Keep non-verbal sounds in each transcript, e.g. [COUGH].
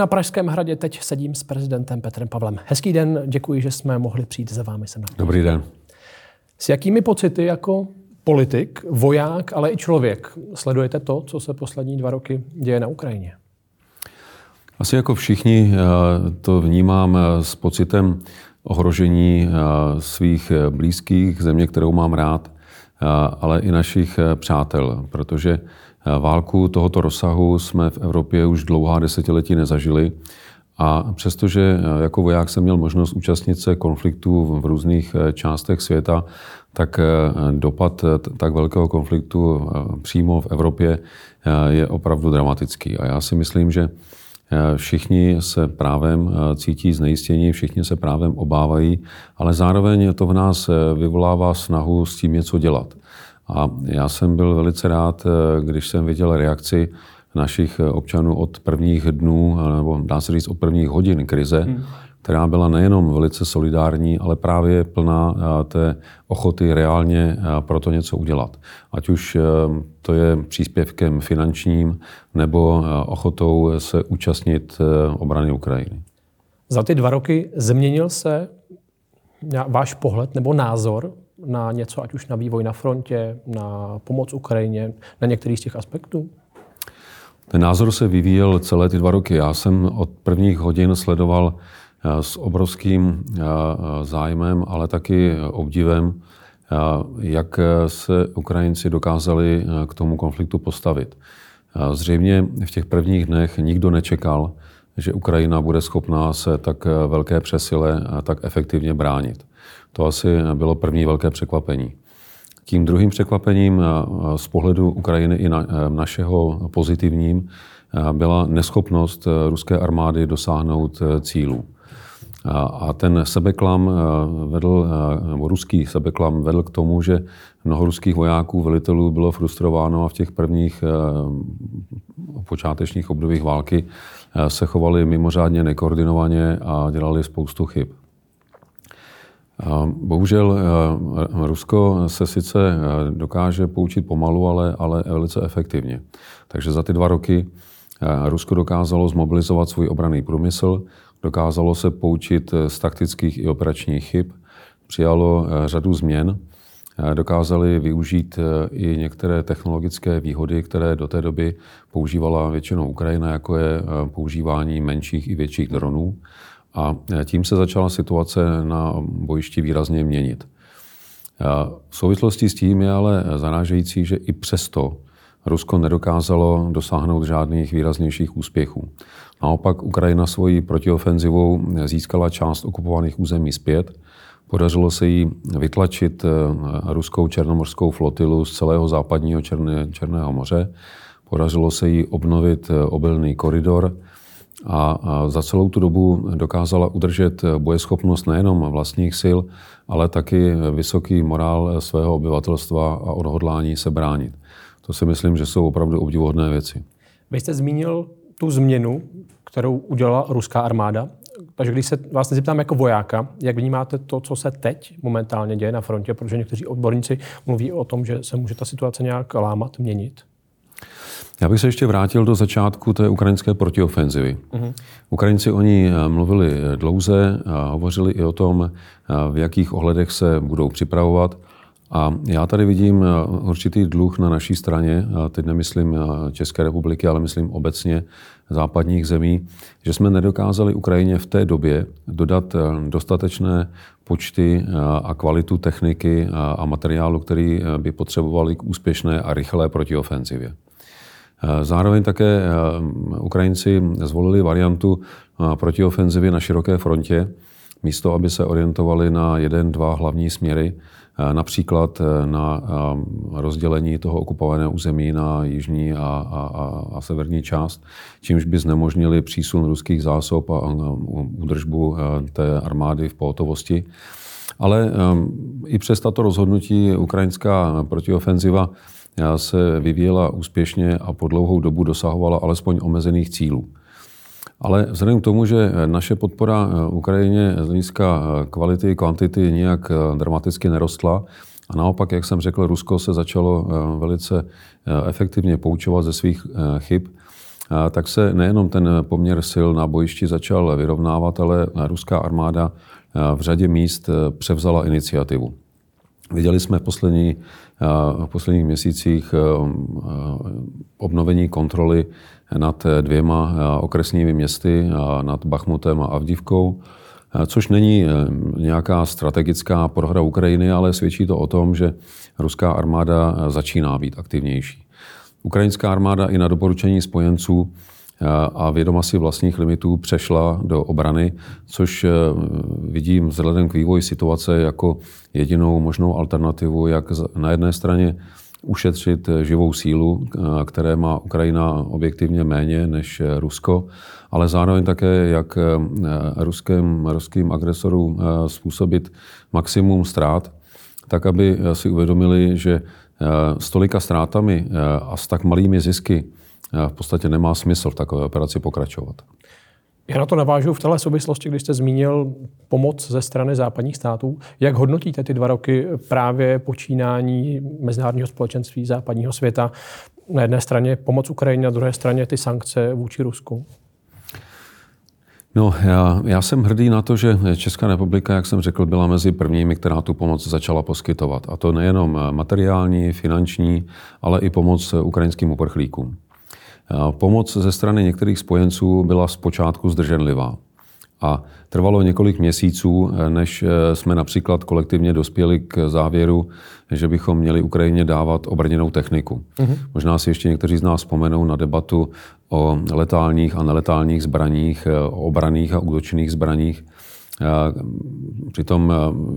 Na Pražském hradě teď sedím s prezidentem Petrem Pavlem. Hezký den, děkuji, že jsme mohli přijít za vámi sem. Dobrý den. S jakými pocity jako politik, voják, ale i člověk sledujete to, co se poslední dva roky děje na Ukrajině? Asi jako všichni eh, to vnímám eh, s pocitem ohrožení eh, svých blízkých, země, kterou mám rád, ale i našich přátel, protože válku tohoto rozsahu jsme v Evropě už dlouhá desetiletí nezažili. A přestože jako voják jsem měl možnost účastnit se konfliktů v různých částech světa, tak dopad tak velkého konfliktu přímo v Evropě je opravdu dramatický. A já si myslím, že Eh, všichni se právem eh, cítí znejistění, všichni se právem obávají, ale zároveň to v nás eh, vyvolává snahu s tím něco dělat. A já jsem byl velice rád, když jsem viděl reakci našich občanů od prvních dnů, nebo dá se říct od prvních hodin krize, hmm která byla nejenom velice solidární, ale právě plná eh, té ochoty reálně eh, pro to něco udělat. Ať už eh, to je příspěvkem finančním nebo ochotou se účastnit obrany Ukrajiny. Za ty dva roky změnil se váš pohled nebo názor na něco, ať už na vývoj na frontě, na pomoc Ukrajině, na některých z těch aspektů? Ten názor se vyvíjel celé ty dva roky. Já jsem od prvních hodin sledoval s obrovským zájmem, ale taky obdivem, jak se Ukrajinci dokázali k tomu konfliktu postavit. Zřejmě v těch prvních dnech nikdo nečekal, že Ukrajina bude schopná se tak velké přesile tak efektivně bránit. To asi bylo první velké překvapení. Tím druhým překvapením z pohledu Ukrajiny i na, našeho pozitivním byla neschopnost ruské armády dosáhnout cílů. A ten sebeklam vedl, nebo ruský sebeklam vedl k tomu, že mnoho ruských vojáků, velitelů bylo frustrováno a v těch prvních počátečních obdobích války se chovali mimořádně nekoordinovaně a dělali spoustu chyb. Bohužel Rusko se sice dokáže poučit pomalu, ale, ale velice efektivně. Takže za ty dva roky Rusko dokázalo zmobilizovat svůj obraný průmysl, Dokázalo se poučit z taktických i operačních chyb, přijalo eh, řadu změn, eh, dokázali využít eh, i některé technologické výhody, které do té doby používala většinou Ukrajina, jako je používání menších i větších dronů. A tím se začala situace na bojišti výrazně měnit. V souvislosti s tím je ale zarážející, že i přesto Rusko nedokázalo dosáhnout žádných výraznějších úspěchů. Naopak Ukrajina svojí protiofenzivou získala část okupovaných území zpět. Podařilo se jí vytlačit eh, ruskou černomořskou flotilu z celého západního Černé, Černého moře. Podařilo se jí obnovit obilný koridor a za celou tu dobu dokázala udržet bojeschopnost nejenom vlastních sil, ale taky vysoký morál svého obyvatelstva a odhodlání se bránit. To si myslím, že jsou opravdu obdivuhodné věci. Vy jste zmínil tu změnu, kterou udělala ruská armáda. Takže když se vás zeptám jako vojáka, jak vnímáte to, co se teď momentálně děje na frontě, protože někteří odborníci mluví o tom, že se může ta situace nějak lámat, měnit? Já bych se ještě vrátil do začátku té ukrajinské protiofenzivy. Uh-huh. Ukrajinci o ní eh, mluvili dlouze, a hovořili i o tom, eh, v jakých ohledech se budou připravovat. A já tady vidím eh, určitý dluh na naší straně, teď nemyslím eh, České republiky, ale myslím obecně západních zemí, že jsme nedokázali Ukrajině v té době dodat eh, dostatečné počty a kvalitu techniky a materiálu, který by potřebovali k úspěšné a rychlé protiofenzivě. Zároveň také Ukrajinci zvolili variantu protiofenzivy na široké frontě, místo aby se orientovali na jeden, dva hlavní směry, Eh, například eh, na eh, rozdělení toho okupovaného území na jižní a, a, a severní část, čímž by znemožnili přísun ruských zásob a údržbu té armády v pohotovosti. Ale i přes tato rozhodnutí ukrajinská protiofenziva se vyvíjela úspěšně a po dlouhou dobu dosahovala alespoň omezených cílů. Ale vzhledem k tomu, že naše podpora eh, Ukrajině z hlediska eh, kvality, kvantity nijak eh, dramaticky nerostla, a naopak, jak jsem řekl, Rusko se začalo velice efektivně poučovat ze svých chyb, tak se nejenom ten poměr sil na bojišti začal vyrovnávat, ale ruská armáda v řadě míst převzala iniciativu. Viděli jsme v, poslední, v posledních měsících obnovení kontroly nad dvěma okresními městy, nad Bachmutem a Avdivkou, což není nějaká strategická prohra Ukrajiny, ale svědčí to o tom, že ruská armáda začíná být aktivnější. Ukrajinská armáda i na doporučení spojenců a vědoma si vlastních limitů přešla do obrany, což vidím vzhledem k vývoji situace jako jedinou možnou alternativu, jak na jedné straně ušetřit živou sílu, které má Ukrajina objektivně méně než Rusko, ale zároveň také, jak ruským, ruským agresorům způsobit maximum ztrát, tak aby si uvědomili, že s tolika ztrátami a s tak malými zisky v podstatě nemá smysl v takové operaci pokračovat. Já na to navážu v téhle souvislosti, když jste zmínil pomoc ze strany západních států. Jak hodnotíte ty dva roky právě počínání mezinárodního společenství západního světa? Na jedné straně pomoc Ukrajině, na druhé straně ty sankce vůči Rusku? No, já, já jsem hrdý na to, že Česká republika, jak jsem řekl, byla mezi prvními, která tu pomoc začala poskytovat. A to nejenom materiální, finanční, ale i pomoc ukrajinským uprchlíkům. Pomoc ze strany některých spojenců byla zpočátku zdrženlivá. A trvalo několik měsíců, než jsme například kolektivně dospěli k závěru, že bychom měli Ukrajině dávat obrněnou techniku. Mm-hmm. Možná si ještě někteří z nás vzpomenou na debatu o letálních a neletálních zbraních, o obraných a útočných zbraních. Přitom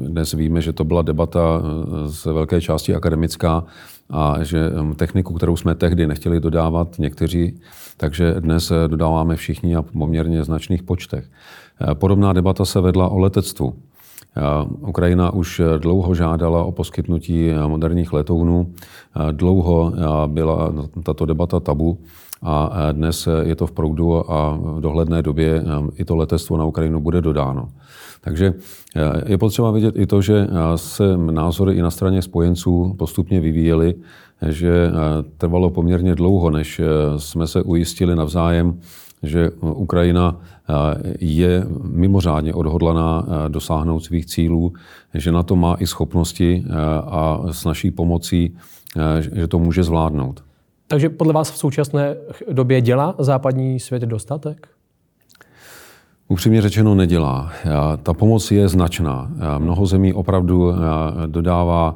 dnes víme, že to byla debata z velké části akademická a že techniku, kterou jsme tehdy nechtěli dodávat někteří, takže dnes dodáváme všichni a poměrně značných počtech. Podobná debata se vedla o letectvu. Ukrajina už dlouho žádala o poskytnutí moderních letounů. Dlouho byla tato debata tabu a dnes je to v proudu a v dohledné době i to letectvo na Ukrajinu bude dodáno. Takže je potřeba vidět i to, že se názory i na straně spojenců postupně vyvíjely, že trvalo poměrně dlouho, než jsme se ujistili navzájem, že Ukrajina je mimořádně odhodlaná dosáhnout svých cílů, že na to má i schopnosti a s naší pomocí, že to může zvládnout. Takže podle vás v současné době dělá západní svět dostatek? Upřímně řečeno nedělá. Ta pomoc je značná. Mnoho zemí opravdu dodává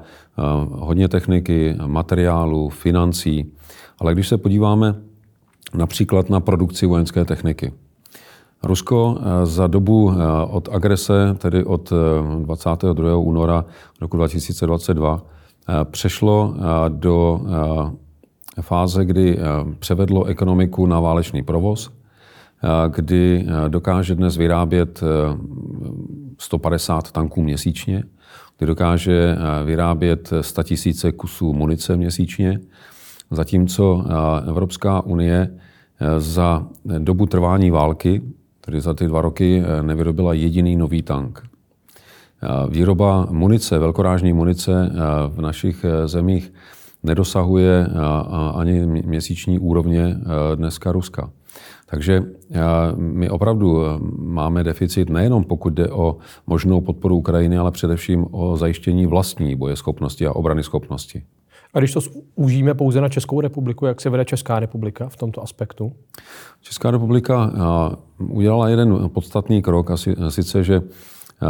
hodně techniky, materiálu, financí, ale když se podíváme například na produkci vojenské techniky. Rusko za dobu od agrese, tedy od 22. února roku 2022, přešlo do fáze, kdy převedlo ekonomiku na válečný provoz, kdy dokáže dnes vyrábět 150 tanků měsíčně, kdy dokáže vyrábět 100 000 kusů munice měsíčně, zatímco Evropská unie za dobu trvání války, tedy za ty dva roky, nevyrobila jediný nový tank. Výroba munice, velkorážní munice v našich zemích nedosahuje ani měsíční úrovně dneska Ruska. Takže my opravdu máme deficit nejenom pokud jde o možnou podporu Ukrajiny, ale především o zajištění vlastní bojeschopnosti a obrany schopnosti. A když to užíme pouze na Českou republiku, jak se vede Česká republika v tomto aspektu? Česká republika udělala jeden podstatný krok, a sice, že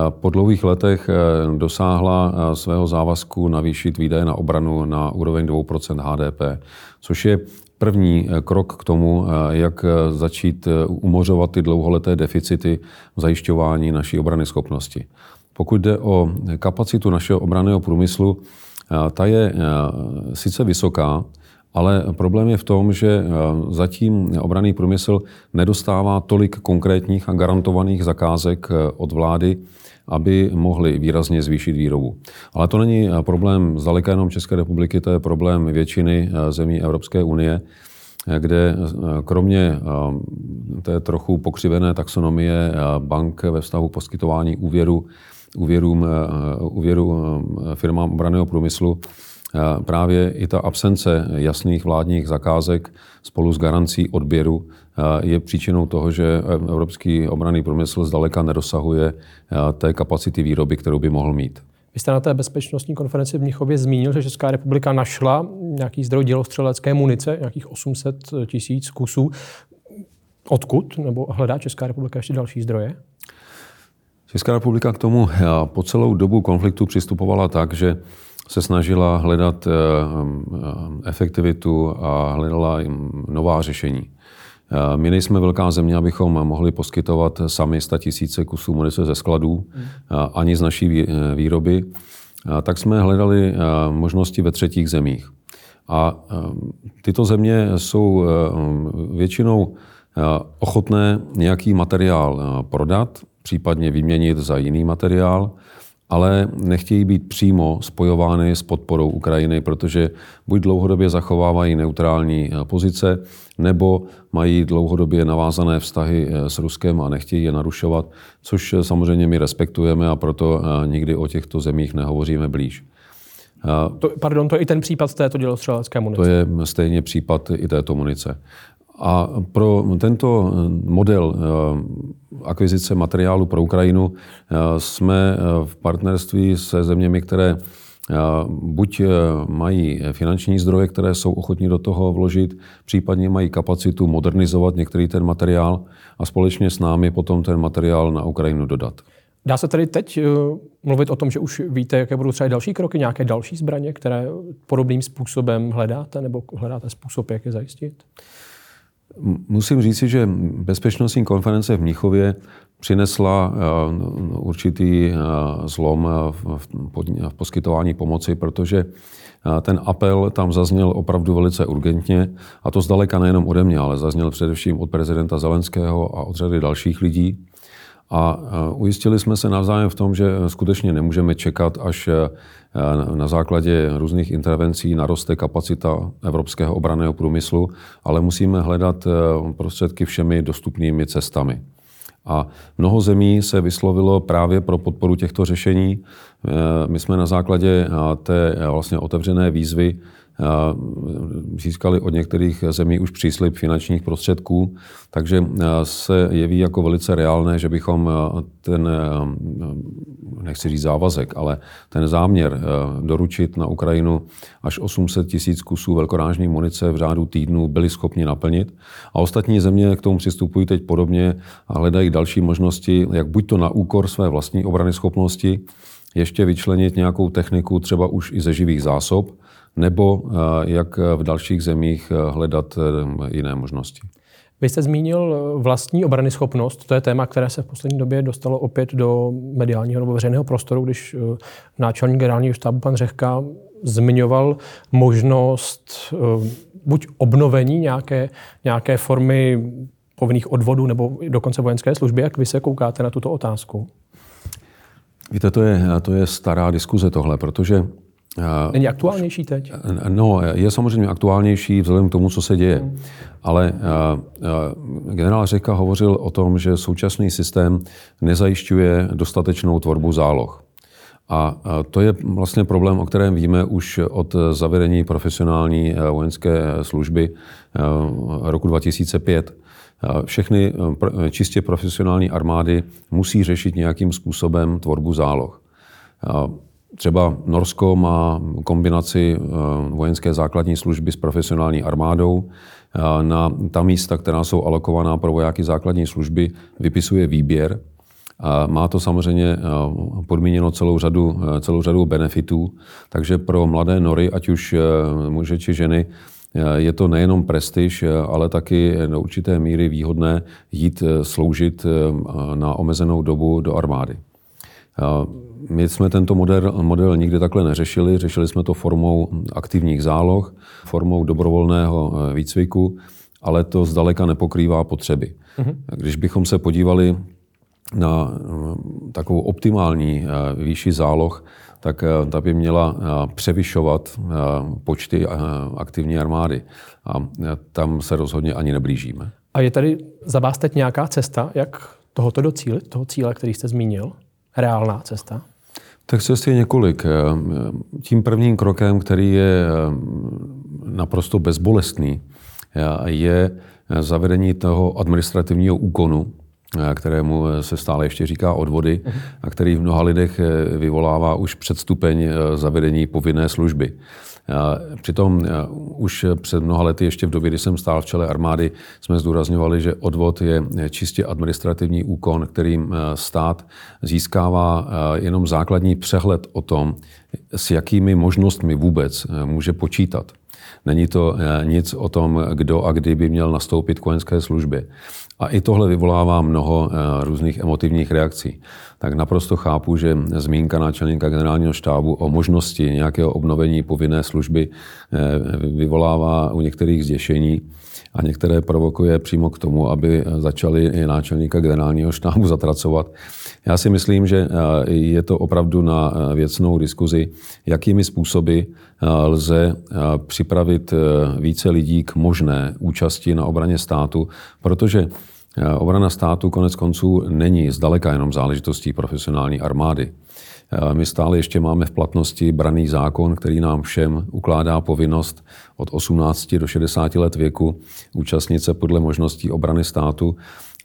po dlouhých letech dosáhla svého závazku navýšit výdaje na obranu na úroveň 2% HDP, což je první eh, krok k tomu, eh, jak eh, začít umořovat ty dlouholeté deficity v zajišťování naší obrany schopnosti. Pokud jde o kapacitu našeho obraného průmyslu, ta je sice vysoká, ale problém je v tom, že zatím obraný průmysl nedostává tolik konkrétních a garantovaných zakázek od vlády, aby mohli výrazně zvýšit výrobu. Ale to není problém zdaleka jenom České republiky, to je problém většiny eh, zemí Evropské unie, eh, kde eh, kromě té trochu pokřivené taxonomie bank ve vztahu poskytování úvěru, úvěrům, úvěru firmám obraného průmyslu, právě i ta absence jasných vládních zakázek spolu s garancí odběru je příčinou toho, že evropský obranný průmysl zdaleka nedosahuje té kapacity výroby, kterou by mohl mít. Vy jste na té bezpečnostní konferenci v Mnichově zmínil, že Česká republika našla nějaký zdroj dělostřelecké munice, nějakých 800 tisíc kusů. Odkud? Nebo hledá Česká republika ještě další zdroje? Česká republika k tomu po celou dobu konfliktu přistupovala tak, že se snažila hledat eh, eh, efektivitu a hledala nová řešení. Eh, my nejsme velká země, abychom mohli poskytovat sami 100 tisíce kusů munice ze skladů, hmm. ani z naší výroby. Tak jsme hledali možnosti ve třetích zemích. A tyto země jsou většinou ochotné nějaký materiál prodat, případně vyměnit za jiný materiál ale nechtějí být přímo spojovány s podporou Ukrajiny, protože buď dlouhodobě zachovávají neutrální eh, pozice, nebo mají dlouhodobě navázané vztahy eh, s Ruskem a nechtějí je narušovat, což eh, samozřejmě my respektujeme a proto nikdy o těchto zemích nehovoříme blíž. To, pardon, to je i ten případ této dělostřelecké munice. To je stejně případ i této munice. A pro tento model eh, akvizice materiálu pro Ukrajinu eh, jsme eh, v partnerství se zeměmi, které buď mají finanční zdroje, které jsou ochotní do toho vložit, případně mají kapacitu modernizovat některý ten materiál a společně s námi potom ten materiál na Ukrajinu dodat. Dá se tady teď mluvit o tom, že už víte, jaké budou třeba další kroky, nějaké další zbraně, které podobným způsobem hledáte, nebo hledáte způsob, jak je zajistit? Musím říci, že bezpečnostní konference v Mnichově přinesla eh, určitý eh, zlom v poskytování pomoci, protože eh, ten apel tam zazněl opravdu velice urgentně a to zdaleka nejenom ode mě, ale zazněl především od prezidenta Zelenského a od řady dalších lidí. A ujistili jsme se navzájem v tom, že skutečně nemůžeme čekat, až na základě různých intervencí naroste kapacita evropského obraného průmyslu, ale musíme hledat prostředky všemi dostupnými cestami. A mnoho zemí se vyslovilo právě pro podporu těchto řešení. My jsme na základě té vlastně otevřené výzvy získali od některých zemí už příslip finančních prostředků, takže se jeví jako velice reálné, že bychom ten, nechci říct závazek, ale ten záměr doručit na Ukrajinu až 800 tisíc kusů velkorážní munice v řádu týdnů byli schopni naplnit. A ostatní země k tomu přistupují teď podobně a hledají další možnosti, jak buď to na úkor své vlastní obrany schopnosti, ještě vyčlenit nějakou techniku třeba už i ze živých zásob, nebo eh, jak v dalších zemích eh, hledat eh, jiné možnosti. Vy jste zmínil vlastní obrany schopnost. To je téma, které se v poslední době dostalo opět do mediálního nebo veřejného prostoru, když náčelník generálního štábu pan Řehka zmiňoval možnost buď obnovení nějaké, nějaké formy povinných odvodů nebo dokonce vojenské služby. Jak vy se koukáte na tuto otázku? Víte, to je, to je stará diskuze tohle, protože Není aktuálnější teď? No, je samozřejmě aktuálnější vzhledem k tomu, co se děje. Hmm. Ale generál Řeka hovořil o tom, že současný systém nezajišťuje dostatečnou tvorbu záloh. A to je vlastně problém, o kterém víme už od zavedení profesionální vojenské služby roku 2005. Všechny čistě profesionální armády musí řešit nějakým způsobem tvorbu záloh. Třeba Norsko má kombinaci eh, vojenské základní služby s profesionální armádou. Eh, na ta místa, která jsou alokovaná pro vojáky základní služby, vypisuje výběr. Má to samozřejmě eh, podmíněno celou řadu, celou řadu benefitů, takže pro mladé nory, ať už muže či ženy, je to nejenom prestiž, ale taky do určité míry výhodné jít sloužit na omezenou dobu do armády. My jsme tento model, model nikdy takhle neřešili. Řešili jsme to formou aktivních záloh, formou dobrovolného eh, výcviku, ale to zdaleka nepokrývá potřeby. Mm-hmm. Když bychom se podívali na eh, takovou optimální eh, výši záloh, tak ta by měla převyšovat počty aktivní armády. A tam se rozhodně ani neblížíme. A je tady za vás teď nějaká cesta, jak tohoto docílit, toho cíle, který jste zmínil? Reálná cesta? Tak cest je několik. Tím prvním krokem, který je naprosto bezbolestný, je zavedení toho administrativního úkonu, kterému se stále ještě říká odvody a který v mnoha lidech vyvolává už předstupeň zavedení povinné služby. Přitom už před mnoha lety, ještě v době, kdy jsem stál v čele armády, jsme zdůrazňovali, že odvod je čistě administrativní úkon, kterým stát získává jenom základní přehled o tom, s jakými možnostmi vůbec může počítat. Není to nic o tom, kdo a kdy by měl nastoupit k vojenské službě. A i tohle vyvolává mnoho eh, různých emotivních reakcí. Tak naprosto chápu, že zmínka náčelníka generálního štábu o možnosti nějakého obnovení povinné služby eh, vyvolává u některých zděšení a některé provokuje přímo k tomu, aby začali i náčelníka generálního štábu zatracovat. Já si myslím, že eh, je to opravdu na věcnou diskuzi, jakými způsoby lze připravit více lidí k možné účasti na obraně státu, protože Obrana státu konec konců není zdaleka jenom záležitostí profesionální armády. My stále ještě máme v platnosti braný zákon, který nám všem ukládá povinnost od 18 do 60 let věku účastnit se podle možností obrany státu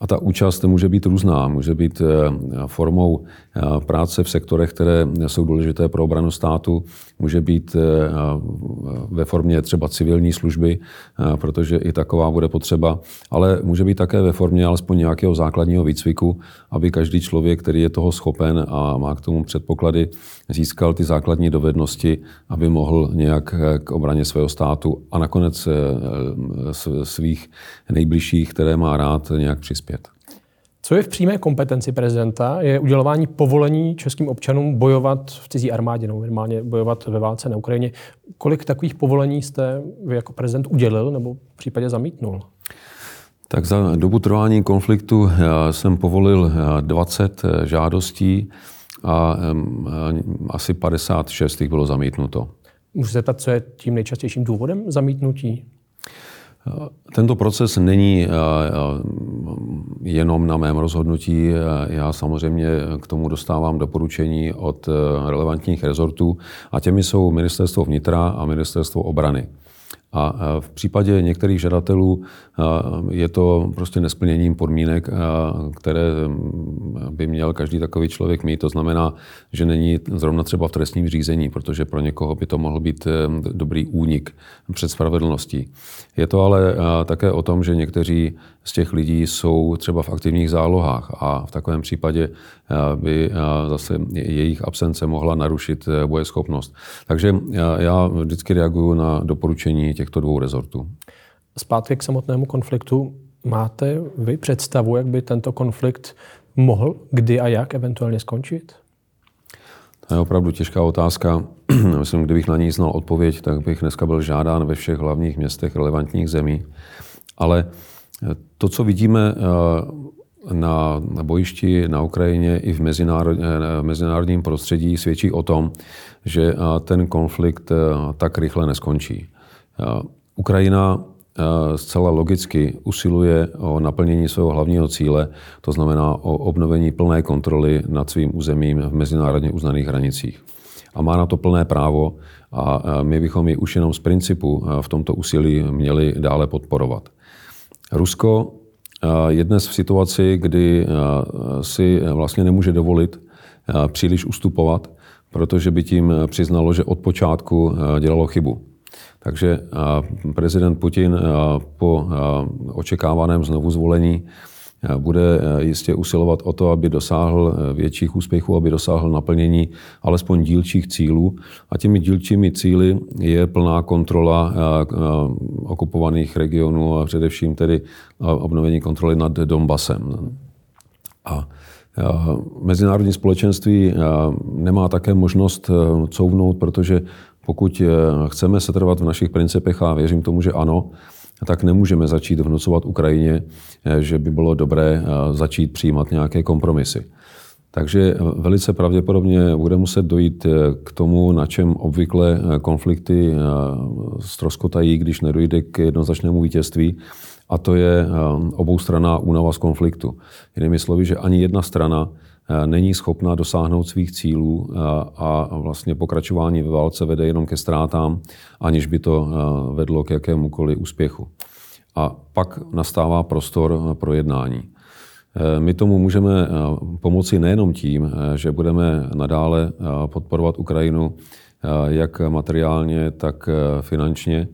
a ta účast může být různá. Může být eh, formou eh, práce v sektorech, které jsou důležité pro obranu státu. Může být eh, ve formě třeba civilní služby, protože i taková bude potřeba. Ale může být také ve formě alespoň nějakého základního výcviku, aby každý člověk, který je toho schopen a má k tomu předpoklady, získal ty základní dovednosti, aby mohl nějak k obraně svého státu a nakonec svých nejbližších, které má rád, nějak přispět. Co je v přímé kompetenci prezidenta, je udělování povolení českým občanům bojovat v cizí armádě, nebo normálně bojovat ve válce na Ukrajině. Kolik takových povolení jste vy jako prezident udělil nebo v případě zamítnul? Tak za dobu trvání konfliktu jsem povolil 20 eh, žádostí a asi 56 jich bylo zamítnuto. Můžu se zeptat, co je tím nejčastějším důvodem zamítnutí? Tento proces není eh, eh, jenom na mém rozhodnutí. Já samozřejmě k tomu dostávám doporučení od eh, relevantních rezortů a těmi jsou Ministerstvo vnitra a Ministerstvo obrany. A v případě některých žadatelů je to prostě nesplněním podmínek, které by měl každý takový člověk mít. To znamená, že není zrovna třeba v trestním řízení, protože pro někoho by to mohl být dobrý únik před spravedlností. Je to ale také o tom, že někteří z těch lidí jsou třeba v aktivních zálohách a v takovém případě by zase jejich absence mohla narušit e, bojeschopnost. Takže já vždycky reaguju na doporučení těchto dvou rezortů. Zpátky k samotnému konfliktu. Máte vy představu, jak by tento konflikt mohl, kdy a jak eventuálně skončit? To je opravdu těžká otázka. [CLEARS THROAT] Myslím, kdybych na ní znal odpověď, tak bych dneska byl žádán ve všech hlavních městech relevantních zemí. Ale to, co vidíme eh, na, bojišti na Ukrajině i v, mezinárod, eh, v mezinárodním prostředí, svědčí o tom, že eh, ten konflikt tak rychle neskončí. Ukrajina zcela logicky usiluje o naplnění svého hlavního cíle, to znamená o obnovení plné kontroly nad svým územím v mezinárodně uznaných hranicích. A má na to plné právo a my bychom ji už jenom z principu v tomto úsilí měli dále podporovat. Rusko je dnes v situaci, kdy si vlastně nemůže dovolit příliš ustupovat, protože by tím přiznalo, že od počátku dělalo chybu. Takže prezident Putin po očekávaném znovu zvolení bude jistě usilovat o to, aby dosáhl větších úspěchů, aby dosáhl naplnění alespoň dílčích cílů. A těmi dílčími cíly je plná kontrola okupovaných regionů a především tedy obnovení kontroly nad Donbasem. A Mezinárodní společenství nemá také možnost couvnout, protože pokud chceme setrvat v našich principech a věřím tomu, že ano, tak nemůžeme začít vnucovat Ukrajině, eh, že by bylo dobré eh, začít přijímat nějaké kompromisy. Takže eh, velice pravděpodobně bude muset dojít k tomu, na čem obvykle konflikty stroskotají, když nedojde k jednoznačnému vítězství, A to je oboustranná únava z konfliktu. Jinými slovy, že ani jedna strana není schopna dosáhnout svých cílů a vlastně pokračování ve válce vede jenom ke ztrátám, aniž by to vedlo k jakémukoliv úspěchu. A pak nastává prostor pro jednání. My tomu můžeme pomoci nejenom tím, že budeme nadále podporovat Ukrajinu jak materiálně, tak finančně,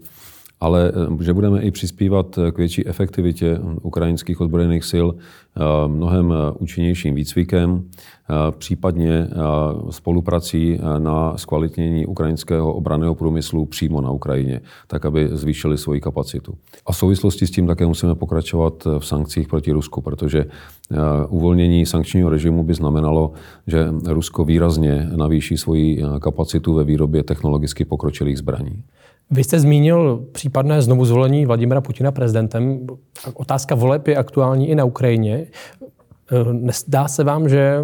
ale eh, že budeme i přispívat k větší efektivitě ukrajinských odbrojených sil eh, mnohem eh, účinnějším výcvikem, případně spoluprací na zkvalitnění ukrajinského obraného průmyslu přímo na Ukrajině, tak aby zvýšili svoji kapacitu. A v souvislosti s tím také musíme pokračovat v sankcích proti Rusku, protože uvolnění sankčního režimu by znamenalo, že Rusko výrazně navýší svoji kapacitu ve výrobě technologicky pokročilých zbraní. Vy jste zmínil případné znovu zvolení Vladimira Putina prezidentem. Otázka voleb je aktuální i na Ukrajině. Zdá se vám, že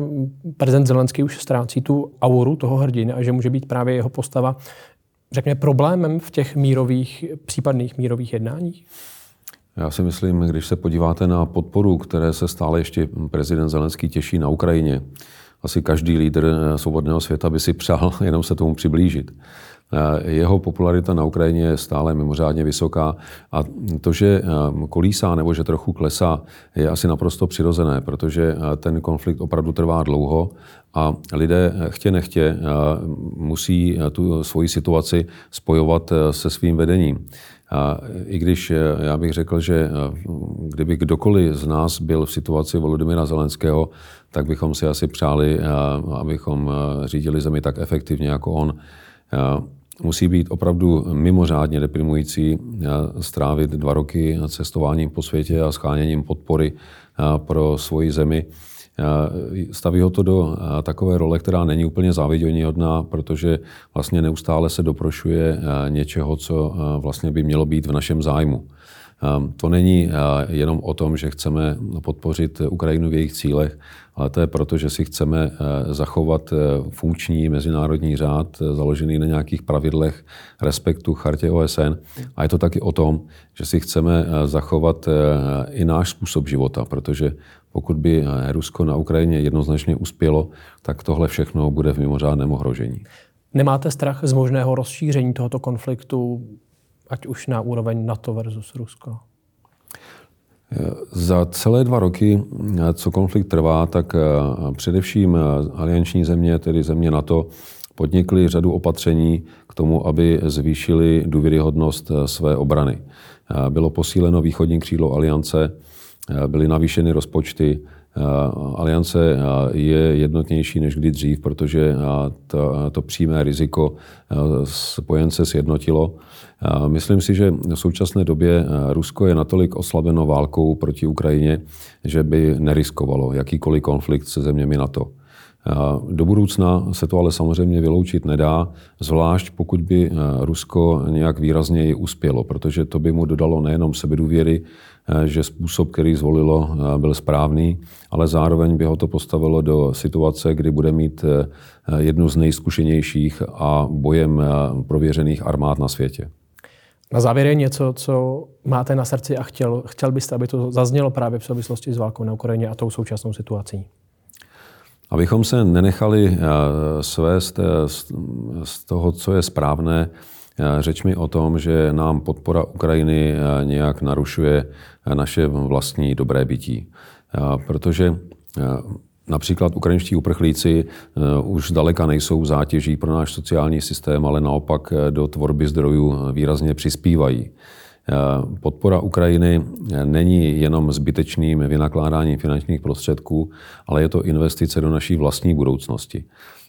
prezident Zelenský už ztrácí tu auru toho hrdiny a že může být právě jeho postava, řekněme, problémem v těch mírových, případných mírových jednáních? Já si myslím, když se podíváte na podporu, které se stále ještě prezident Zelenský těší na Ukrajině, asi každý lídr svobodného světa by si přál [LAUGHS] jenom se tomu přiblížit. Eh, jeho popularita na Ukrajině je stále mimořádně vysoká a to, že eh, kolísá nebo že trochu klesá, je asi naprosto přirozené, protože eh, ten konflikt opravdu trvá dlouho a lidé chtě nechtě musí tu svoji situaci spojovat se svým vedením. A I když já bych řekl, že kdyby kdokoliv z nás byl v situaci Volodymyra Zelenského, tak bychom si asi přáli, abychom řídili zemi tak efektivně jako on musí být opravdu mimořádně deprimující strávit dva roky cestováním po světě a scháněním podpory pro svoji zemi. Staví ho to do takové role, která není úplně záviděníhodná, protože vlastně neustále se doprošuje něčeho, co vlastně by mělo být v našem zájmu. Ehm, to není eh, jenom o tom, že chceme podpořit Ukrajinu v jejich cílech, ale to je proto, že si chceme eh, zachovat eh, funkční mezinárodní řád založený na nějakých pravidlech respektu chartě OSN. A je to taky o tom, že si chceme zachovat i náš způsob života, protože pokud by Rusko na Ukrajině jednoznačně uspělo, tak tohle všechno bude v mimořádném ohrožení. Nemáte strach z možného rozšíření tohoto konfliktu ať už na úroveň NATO versus Rusko? Za celé dva roky, co konflikt trvá, tak eh, především eh, alianční země, tedy země NATO, podnikly řadu opatření k tomu, aby zvýšili důvěryhodnost eh, své obrany. Bylo posíleno východní křídlo aliance, byly navýšeny rozpočty, Aliance je jednotnější než kdy dřív, protože to, to přímé riziko spojence sjednotilo. Myslím si, že v současné době Rusko je natolik oslabeno válkou proti Ukrajině, že by neriskovalo jakýkoliv konflikt se zeměmi NATO. Do budoucna se to ale samozřejmě vyloučit nedá, zvlášť pokud by Rusko nějak výrazněji uspělo, protože to by mu dodalo nejenom sebedůvěry, že způsob, který zvolilo, byl správný, ale zároveň by ho to postavilo do situace, kdy bude mít jednu z nejzkušenějších a bojem prověřených armád na světě. Na závěr je něco, co máte na srdci a chtěl, chtěl byste, aby to zaznělo právě v souvislosti s válkou na Ukrajině a tou současnou situací. Abychom se nenechali eh, svést eh, z toho, co je správné, eh, řeč mi o tom, že nám podpora Ukrajiny nějak narušuje naše vlastní dobré bytí. Protože Například ukrajinští uprchlíci už zdaleka nejsou zátěží pro náš sociální systém, ale naopak do tvorby zdrojů výrazně přispívají. Podpora Ukrajiny není jenom zbytečným vynakládáním finančních prostředků, ale je to investice do naší vlastní budoucnosti.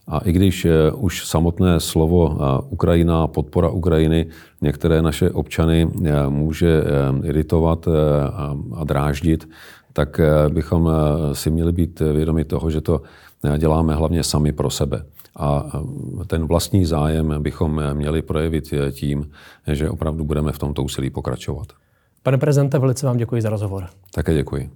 A i když eh, už samotné slovo eh, Ukrajina, podpora Ukrajiny některé naše občany eh, může iritovat a dráždit, tak bychom si měli být vědomi toho, že to děláme hlavně sami pro sebe. A ten vlastní zájem bychom měli projevit tím, že opravdu budeme v tomto úsilí pokračovat. Pane prezidente, velice vám děkuji za rozhovor. Také děkuji.